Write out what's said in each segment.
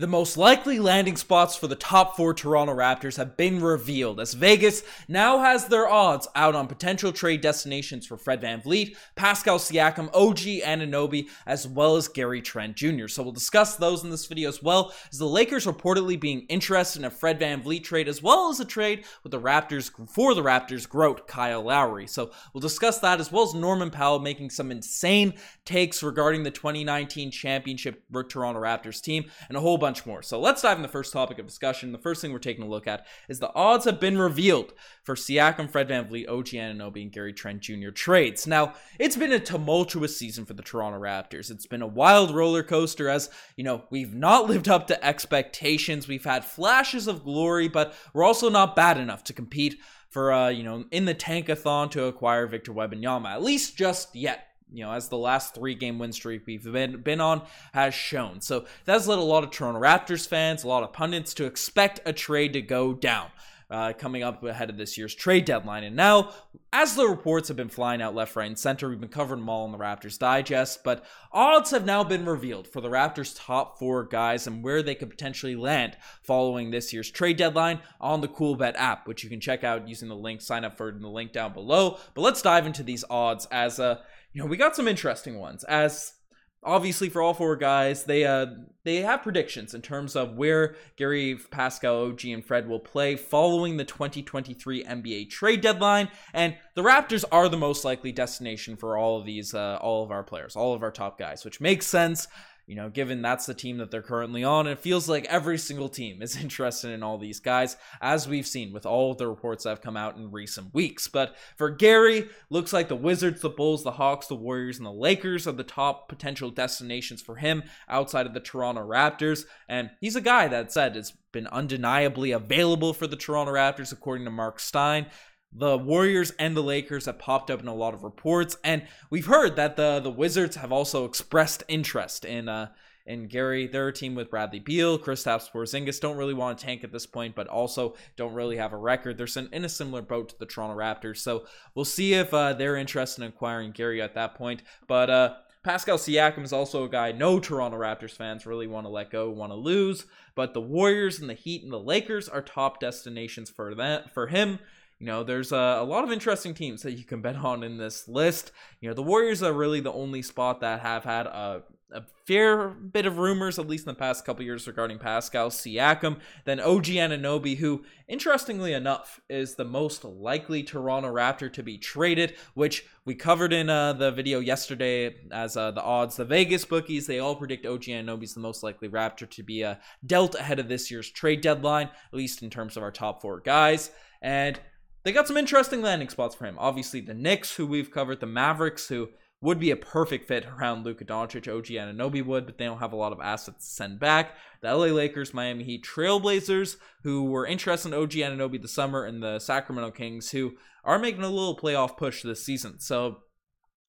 The most likely landing spots for the top four Toronto Raptors have been revealed as Vegas now has their odds out on potential trade destinations for Fred VanVleet, Pascal Siakam, OG Anunoby, as well as Gary Trent Jr. So we'll discuss those in this video as well as the Lakers reportedly being interested in a Fred VanVleet trade as well as a trade with the Raptors for the Raptors GOAT Kyle Lowry. So we'll discuss that as well as Norman Powell making some insane takes regarding the 2019 championship Toronto Raptors team and a whole bunch bunch more. So let's dive in the first topic of discussion. The first thing we're taking a look at is the odds have been revealed for Siakam, Fred VanVleet, OG Anunoby, and Gary Trent Jr. trades. Now, it's been a tumultuous season for the Toronto Raptors. It's been a wild roller coaster as, you know, we've not lived up to expectations. We've had flashes of glory, but we're also not bad enough to compete for, uh, you know, in the tankathon to acquire Victor Wembanyama, at least just yet you know, as the last three game win streak we've been, been on has shown. So that's led a lot of Toronto Raptors fans, a lot of pundits to expect a trade to go down. Uh, coming up ahead of this year's trade deadline. And now, as the reports have been flying out left, right, and center, we've been covering them all in the Raptors Digest, but odds have now been revealed for the Raptors' top four guys and where they could potentially land following this year's trade deadline on the Coolbet app, which you can check out using the link, sign up for in the link down below. But let's dive into these odds as a. Uh, you know, we got some interesting ones. As obviously for all four guys, they uh they have predictions in terms of where Gary, Pascal, OG, and Fred will play following the 2023 NBA trade deadline, and the Raptors are the most likely destination for all of these, uh, all of our players, all of our top guys, which makes sense you know, given that's the team that they're currently on, it feels like every single team is interested in all these guys, as we've seen with all the reports that have come out in recent weeks. But for Gary, looks like the Wizards, the Bulls, the Hawks, the Warriors, and the Lakers are the top potential destinations for him outside of the Toronto Raptors. And he's a guy that said it's been undeniably available for the Toronto Raptors, according to Marc Stein the Warriors and the Lakers have popped up in a lot of reports, and we've heard that the the Wizards have also expressed interest in uh in Gary. They're a team with Bradley Beal, Kristaps Porzingis. Don't really want to tank at this point, but also don't really have a record. They're in a similar boat to the Toronto Raptors, so we'll see if uh, they're interested in acquiring Gary at that point. But uh, Pascal Siakam is also a guy no Toronto Raptors fans really want to let go, want to lose. But the Warriors and the Heat and the Lakers are top destinations for that for him. You know, there's a, a, lot of interesting teams that you can bet on in this list. You know, the Warriors are really the only spot that have had a, a fair bit of rumors, at least in the past couple years, regarding Pascal Siakam. Then OG Anunoby, who, interestingly enough, is the most likely Toronto Raptor to be traded, which we covered in uh, the video yesterday as uh, the odds. The Vegas bookies, they all predict OG Anunoby is the most likely Raptor to be uh, dealt ahead of this year's trade deadline, at least in terms of our top four guys. And they got some interesting landing spots for him. Obviously, the Knicks, who we've covered, the Mavericks, who would be a perfect fit around Luka Doncic, OG Anunoby would, but they don't have a lot of assets to send back. The LA Lakers, Miami Heat, Trailblazers, who were interested in OG Anunoby this summer, and the Sacramento Kings, who are making a little playoff push this season. So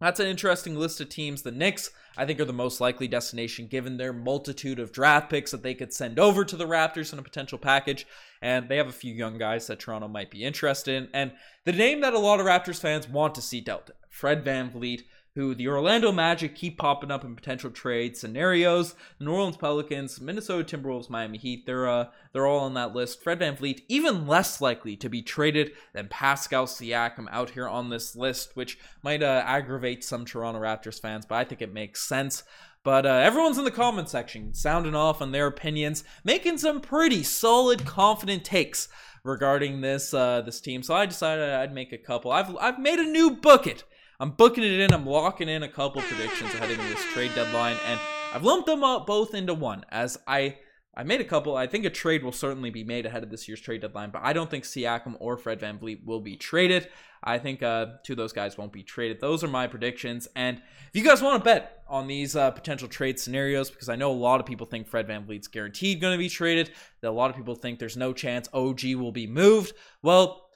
that's an interesting list of teams. The Knicks, I think, are the most likely destination given their multitude of draft picks that they could send over to the Raptors in a potential package. And they have a few young guys that Toronto might be interested in. And the name that a lot of Raptors fans want to see dealt, Fred VanVleet who the Orlando Magic keep popping up in potential trade scenarios. The New Orleans Pelicans, Minnesota Timberwolves, Miami Heat, they're uh, they're all on that list. Fred VanVleet, even less likely to be traded than Pascal Siakam out here on this list, which might uh, aggravate some Toronto Raptors fans, but I think it makes sense. But uh, everyone's in the comment section sounding off on their opinions, making some pretty solid, confident takes regarding this uh, this team. So I decided I'd make a couple. I've I've made a new bucket I'm booking it in. I'm locking in a couple predictions ahead of this trade deadline, and I've lumped them up both into one. As I I made a couple. I think a trade will certainly be made ahead of this year's trade deadline, but I don't think Siakam or Fred VanVleet will be traded. I think uh, two of those guys won't be traded. Those are my predictions. And if you guys want to bet on these uh, potential trade scenarios, because I know a lot of people think Fred VanVleet's guaranteed going to be traded, that a lot of people think there's no chance OG will be moved. Well,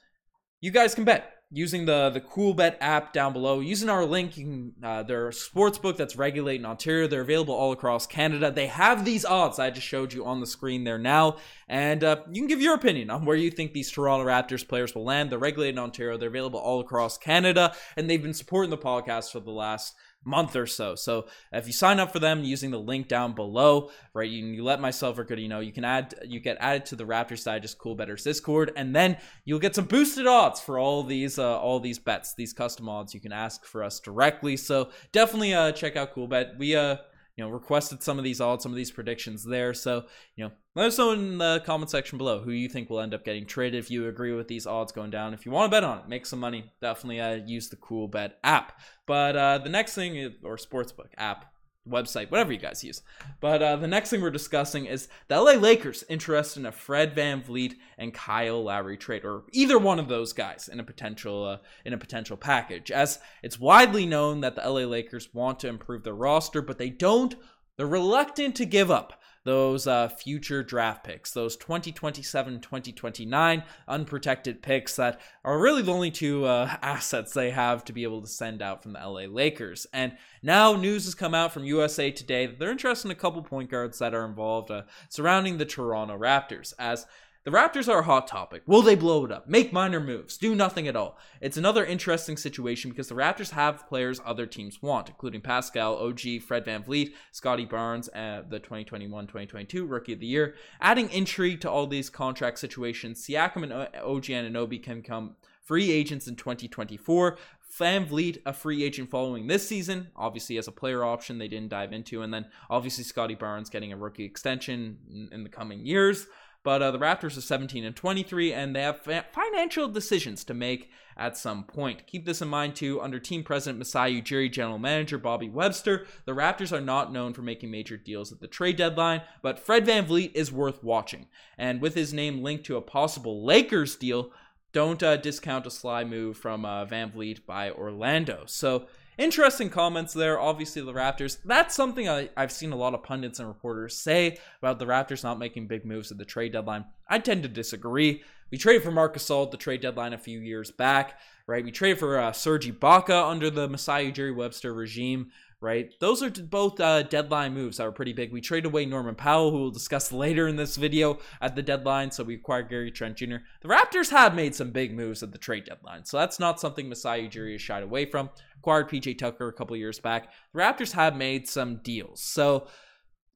you guys can bet using the the coolbet app down below. Using our link you can uh, their sports book that's regulated in ontario. They're available all across canada. They have these odds i just showed you on the screen there now. And uh, you can give your opinion on where you think these toronto raptors players will land. They're regulated in ontario. They're available all across canada. And they've been supporting the podcast for the last month or so. So if you sign up for them using the link down below, right, you, you let myself or good, you know, you can add, you get added to the Raptors Digest Cool Betters Discord, and then you'll get some boosted odds for all these, uh, all these bets, these custom odds. You can ask for us directly. So definitely uh, check out Cool Bet. We uh you know, requested some of these odds, some of these predictions there. So, you know, let us know in the comment section below who you think will end up getting traded if you agree with these odds going down. If you want to bet on it, make some money, definitely uh, use the Cool Bet app. But uh, the next thing, is, or Sportsbook app, website, whatever you guys use. But uh, the next thing we're discussing is the LA Lakers interested in a Fred Van VanVleet and Kyle Lowry trade, or either one of those guys in a potential uh, in a potential package. As it's widely known that the LA Lakers want to improve their roster, but they don't. They're reluctant to give up those uh, future draft picks, those 2027, 2029 unprotected picks that are really the only two uh, assets they have to be able to send out from the LA Lakers. And now news has come out from USA Today that they're interested in a couple point guards that are involved uh, surrounding the Toronto Raptors, as the Raptors are a hot topic. Will they blow it up? Make minor moves? Do nothing at all? It's another interesting situation because the Raptors have players other teams want, including Pascal, OG, Fred Van VanVleet, Scottie Barnes, uh, the 2021-2022 Rookie of the Year. Adding intrigue to all these contract situations, Siakam and OG Anunoby can come free agents in 2024. VanVleet, a free agent following this season, obviously as a player option they didn't dive into, and then obviously Scottie Barnes getting a rookie extension in the coming years. But uh, the Raptors are 17 and 23, and they have financial decisions to make at some point. Keep this in mind too. Under team president Masai Ujiri, general manager Bobby Webster, the Raptors are not known for making major deals at the trade deadline, but Fred Van VanVleet is worth watching. And with his name linked to a possible Lakers deal, don't uh, discount a sly move from uh, VanVleet by Orlando. So Interesting comments there. Obviously, the Raptors. That's something I, have seen a lot of pundits and reporters say about the Raptors not making big moves at the trade deadline. I tend to disagree. We traded for Marcus Gasol at the trade deadline a few years back, right? We traded for uh, Serge Ibaka under the Masai Ujiri Webster regime right? Those are both uh, deadline moves that were pretty big. We traded away Norman Powell, who we'll discuss later in this video at the deadline. So we acquired Gary Trent Jr. The Raptors have made some big moves at the trade deadline. So that's not something Masai Ujiri has shied away from. Acquired PJ Tucker a couple years back. The Raptors have made some deals. So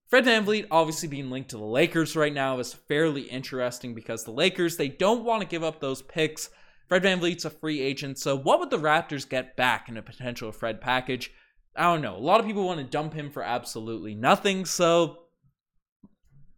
Fred Van VanVleet obviously being linked to the Lakers right now is fairly interesting because the Lakers, they don't want to give up those picks. Fred Van VanVleet's a free agent. So what would the Raptors get back in a potential Fred package? I don't know. A lot of people want to dump him for absolutely nothing. So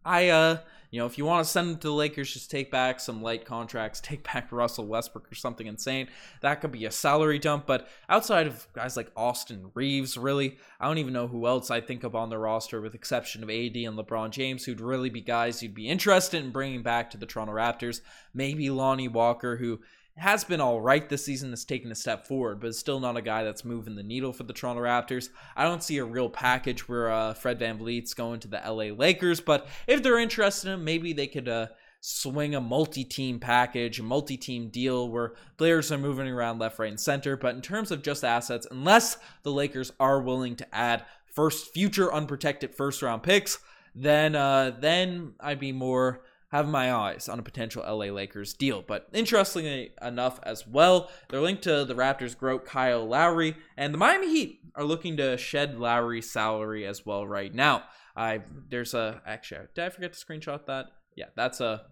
I uh you know, if you want to send him to the Lakers, just take back some light contracts, take back Russell Westbrook or something insane. That could be a salary dump. But outside of guys like Austin Reaves, really, I don't even know who else I think of on the roster, with exception of AD and LeBron James, who'd really be guys you'd be interested in bringing back to the Toronto Raptors. Maybe Lonnie Walker, who has been all right this season, has taken a step forward, but is still not a guy that's moving the needle for the Toronto Raptors. I don't see a real package where uh, Fred VanVleet's going to the LA Lakers, but if they're interested in him, maybe they could uh, swing a multi-team package, a multi-team deal where players are moving around left, right, and center. But in terms of just assets, unless the Lakers are willing to add first future unprotected first round picks, then uh, then I'd be more have my eyes on a potential LA Lakers deal. But interestingly enough, as well, they're linked to the Raptors' GOAT Kyle Lowry, and the Miami Heat are looking to shed Lowry's salary as well right now. I there's a actually did I forget to screenshot that? Yeah, that's a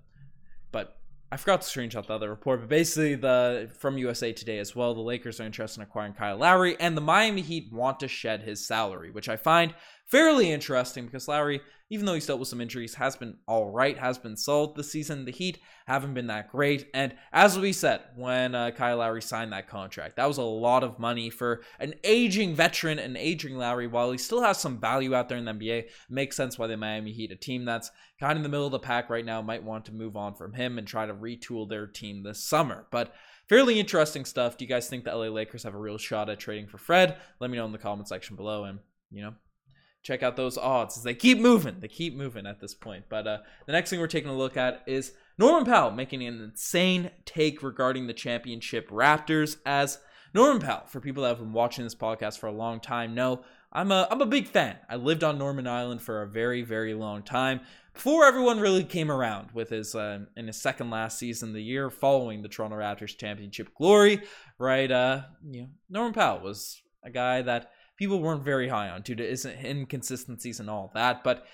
but I forgot to screenshot the other report, but basically the from USA Today as well, the Lakers are interested in acquiring Kyle Lowry, and the Miami Heat want to shed his salary, which I find fairly interesting because Lowry, even though he's dealt with some injuries, has been all right, has been solid this season. The Heat haven't been that great. And as we said, when uh, Kyle Lowry signed that contract, that was a lot of money for an aging veteran, an aging Lowry. While he still has some value out there in the NBA, makes sense why the Miami Heat, a team that's kind of in the middle of the pack right now, might want to move on from him and try to retool their team this summer. But fairly interesting stuff. Do you guys think the LA Lakers have a real shot at trading for Fred? Let me know in the comment section below. And, you know, check out those odds. As they keep moving. They keep moving at this point. But uh, the next thing we're taking a look at is Norman Powell making an insane take regarding the championship Raptors. As Norman Powell, for people that have been watching this podcast for a long time, know I'm a I'm a big fan. I lived on Norman Island for a very very long time before everyone really came around with his uh, in his second last season, the year following the Toronto Raptors championship glory. Right, uh, you know, Norman Powell was a guy that people weren't very high on due to his inconsistencies and all that. But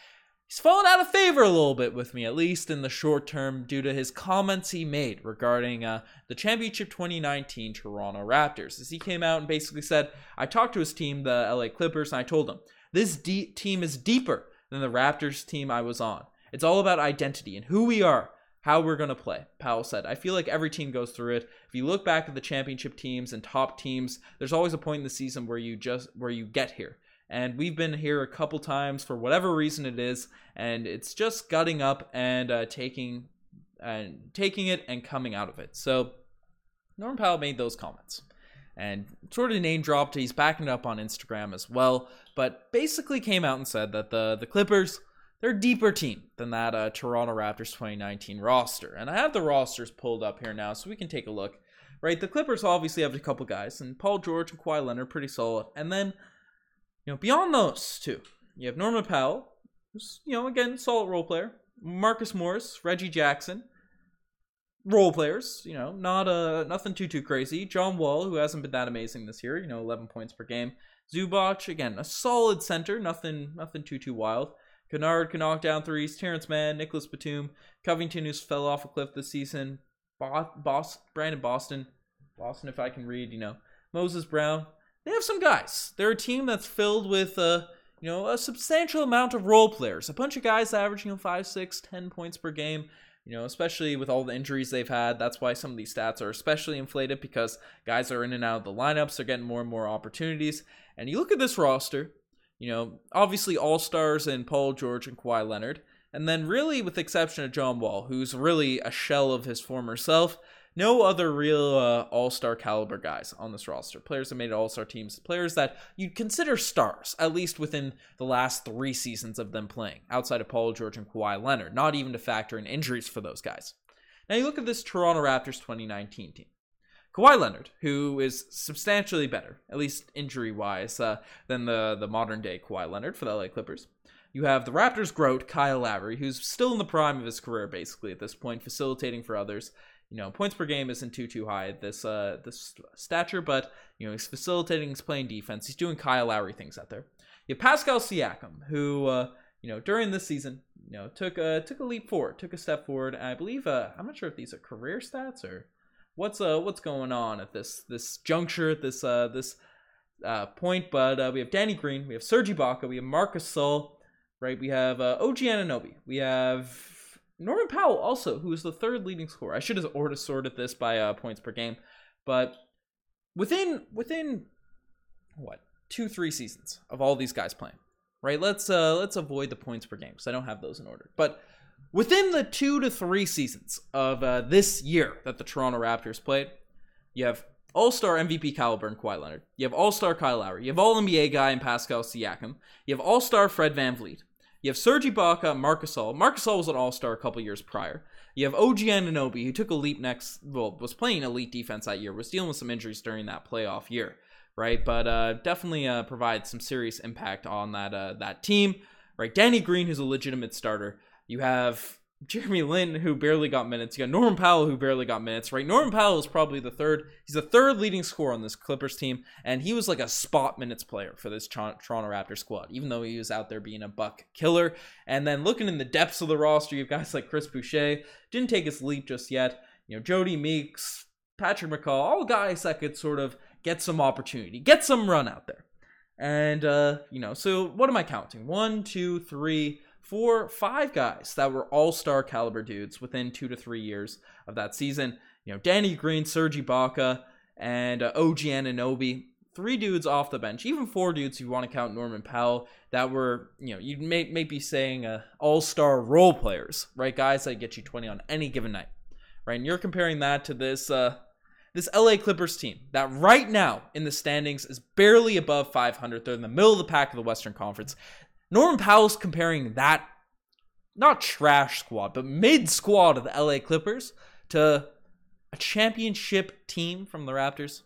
he's fallen out of favor a little bit with me, at least in the short term, due to his comments he made regarding uh, the championship 2019 Toronto Raptors. As he came out and basically said, I talked to his team, the LA Clippers, and I told them, this de- team is deeper than the Raptors team I was on. It's all about identity and who we are, how we're going to play. Powell said, I feel like every team goes through it. If you look back at the championship teams and top teams, there's always a point in the season where you just where you get here and we've been here a couple times for whatever reason it is, and it's just gutting up and uh, taking and taking it and coming out of it. So Norm Powell made those comments and sort of name dropped. He's backing it up on Instagram as well, but basically came out and said that the the Clippers they're a deeper team than that uh, Toronto Raptors 2019 roster. And I have the rosters pulled up here now, so we can take a look. Right, the Clippers obviously have a couple guys, and Paul George and Kawhi Leonard pretty solid, and then you know, beyond those two, you have Norman Powell, who's, you know, again, solid role player. Marcus Morris, Reggie Jackson, role players, you know, not uh nothing too too crazy. John Wall, who hasn't been that amazing this year, you know, 11 points per game. Zubac, again, a solid center, nothing nothing too too wild. Kennard can knock down threes. Terance Mann, Nicolas Batum, Covington, who's fell off a cliff this season. Boss, Brandon Boston, Boston, if I can read, you know, Moses Brown, they have some guys. They're a team that's filled with uh, you know, a substantial amount of role players. A bunch of guys averaging five, six, ten points per game. You know, especially with all the injuries they've had. That's why some of these stats are especially inflated because guys are in and out of the lineups. They're getting more and more opportunities. And you look at this roster, you know, obviously all stars in Paul George and Kawhi Leonard. And then, really, with the exception of John Wall, who's really a shell of his former self, no other real uh, all star caliber guys on this roster. Players that made all star teams, players that you'd consider stars, at least within the last three seasons of them playing, outside of Paul George and Kawhi Leonard, not even to factor in injuries for those guys. Now you look at this Toronto Raptors 2019 team. Kawhi Leonard, who is substantially better, at least injury wise, uh, than the, the modern day Kawhi Leonard for the LA Clippers. You have the Raptors' GOAT, Kyle Lowry, who's still in the prime of his career, basically, at this point, facilitating for others you know, points per game isn't too too high at this uh this stature, but you know, he's facilitating, he's playing defense, he's doing Kyle Lowry things out there. You have Pascal Siakam, who uh, you know, during this season, you know, took a took a leap forward, took a step forward. I believe uh I'm not sure if these are career stats or what's uh what's going on at this this juncture, at this uh this uh point, but uh, we have Danny Green, we have Serge Ibaka, we have Marcus Gasol, right? We have uh, OG Anunoby, we have Norman Powell also, who is the third leading scorer. I should have ordered sorted this by uh, points per game, but within within what two three seasons of all these guys playing, right? Let's uh let's avoid the points per game because I don't have those in order. But within the two to three seasons of uh, this year that the Toronto Raptors played, you have All Star MVP caliber and Kawhi Leonard. You have All Star Kyle Lowry. You have All NBA guy in Pascal Siakam. You have All Star Fred Van VanVleet. You have Serge Ibaka, Marc Gasol. Marc Gasol was an All Star a couple years prior. You have OG Anunoby, who took a leap next. Well, was playing elite defense that year. Was dealing with some injuries during that playoff year, right? But uh, definitely uh, provides some serious impact on that uh, that team, right? Danny Green, who's a legitimate starter. You have Jeremy Lin, who barely got minutes. You got Norman Powell, who barely got minutes, right? Norman Powell is probably the third. He's the third leading scorer on this Clippers team, and he was like a spot minutes player for this Toronto Raptors squad, even though he was out there being a buck killer. And then looking in the depths of the roster, you have guys like Chris Boucher, didn't take his leap just yet. You know, Jodie Meeks, Patrick McCaw, all guys that could sort of get some opportunity, get some run out there. And, uh, you know, so what am I counting? One, two, three four, five guys that were all star caliber dudes within two to three years of that season. You know, Danny Green, Serge Ibaka, and uh, OG Anunoby. Three dudes off the bench, even four dudes if you want to count Norman Powell, that were, you know, you may, may be saying uh, all star role players, right? Guys that get you 20 on any given night, right? And you're comparing that to this, uh, this LA Clippers team that right now in the standings is barely above 500. They're in the middle of the pack of the Western Conference. Norman Powell's comparing that not trash squad, but mid squad of the LA Clippers to a championship team from the Raptors.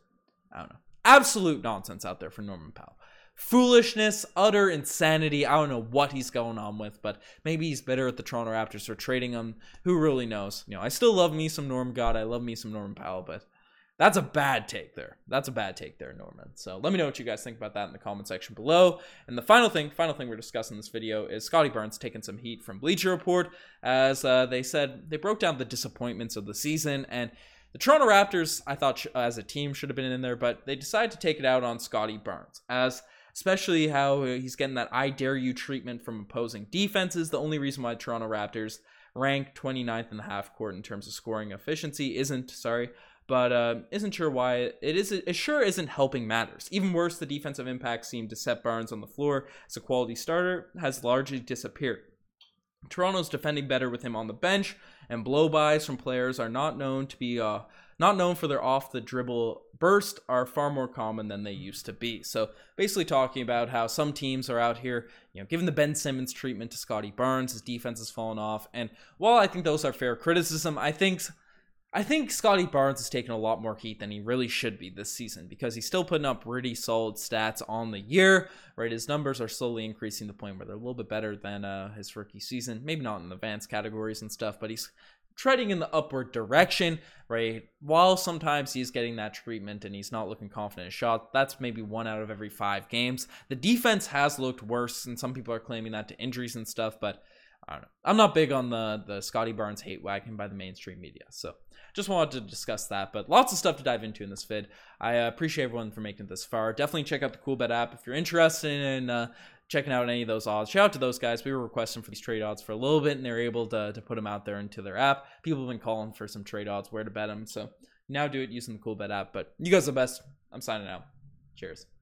I don't know. Absolute nonsense out there for Norman Powell. Foolishness, utter insanity. I don't know what he's going on with, but maybe he's better at the Toronto Raptors for trading him. Who really knows? You know, I still love me some Norm God. I love me some Norman Powell, but That's a bad take there. That's a bad take there, Norman. So let me know what you guys think about that in the comment section below. And the final thing, final thing we're discussing in this video is Scottie Barnes taking some heat from Bleacher Report, as uh, they said they broke down the disappointments of the season and. The Toronto Raptors, I thought as a team should have been in there, but they decided to take it out on Scottie Barnes, as especially how he's getting that I dare you treatment from opposing defenses. The only reason why Toronto Raptors rank 29th in the half court in terms of scoring efficiency isn't, sorry, but uh, isn't sure why it is. It sure isn't helping matters. Even worse, the defensive impact seemed to set Barnes on the floor as a quality starter has largely disappeared. Toronto's defending better with him on the bench, and blowbys from players are not known to be uh, not known for their off the dribble burst are far more common than they used to be. So basically talking about how some teams are out here, you know, giving the Ben Simmons treatment to Scottie Barnes, his defense has fallen off. And while I think those are fair criticism, I think I think Scottie Barnes has taken a lot more heat than he really should be this season because he's still putting up pretty solid stats on the year. Right, his numbers are slowly increasing to the point where they're a little bit better than uh, his rookie season. Maybe not in the advanced categories and stuff, but he's treading in the upward direction, right? While sometimes he's getting that treatment and he's not looking confident in shot, that's maybe one out of every five games. The defense has looked worse, and some people are claiming that to injuries and stuff, but I don't know. I'm not big on the the Scottie Barnes hate wagon by the mainstream media, so just wanted to discuss that. But lots of stuff to dive into in this vid. I uh, appreciate everyone for making it this far. Definitely check out the Coolbet app if you're interested in uh, checking out any of those odds. Shout out to those guys. We were requesting for these trade odds for a little bit, and they're able to to put them out there into their app. People have been calling for some trade odds, where to bet them. So now do it using the Coolbet app. But you guys are the best. I'm signing out. Cheers.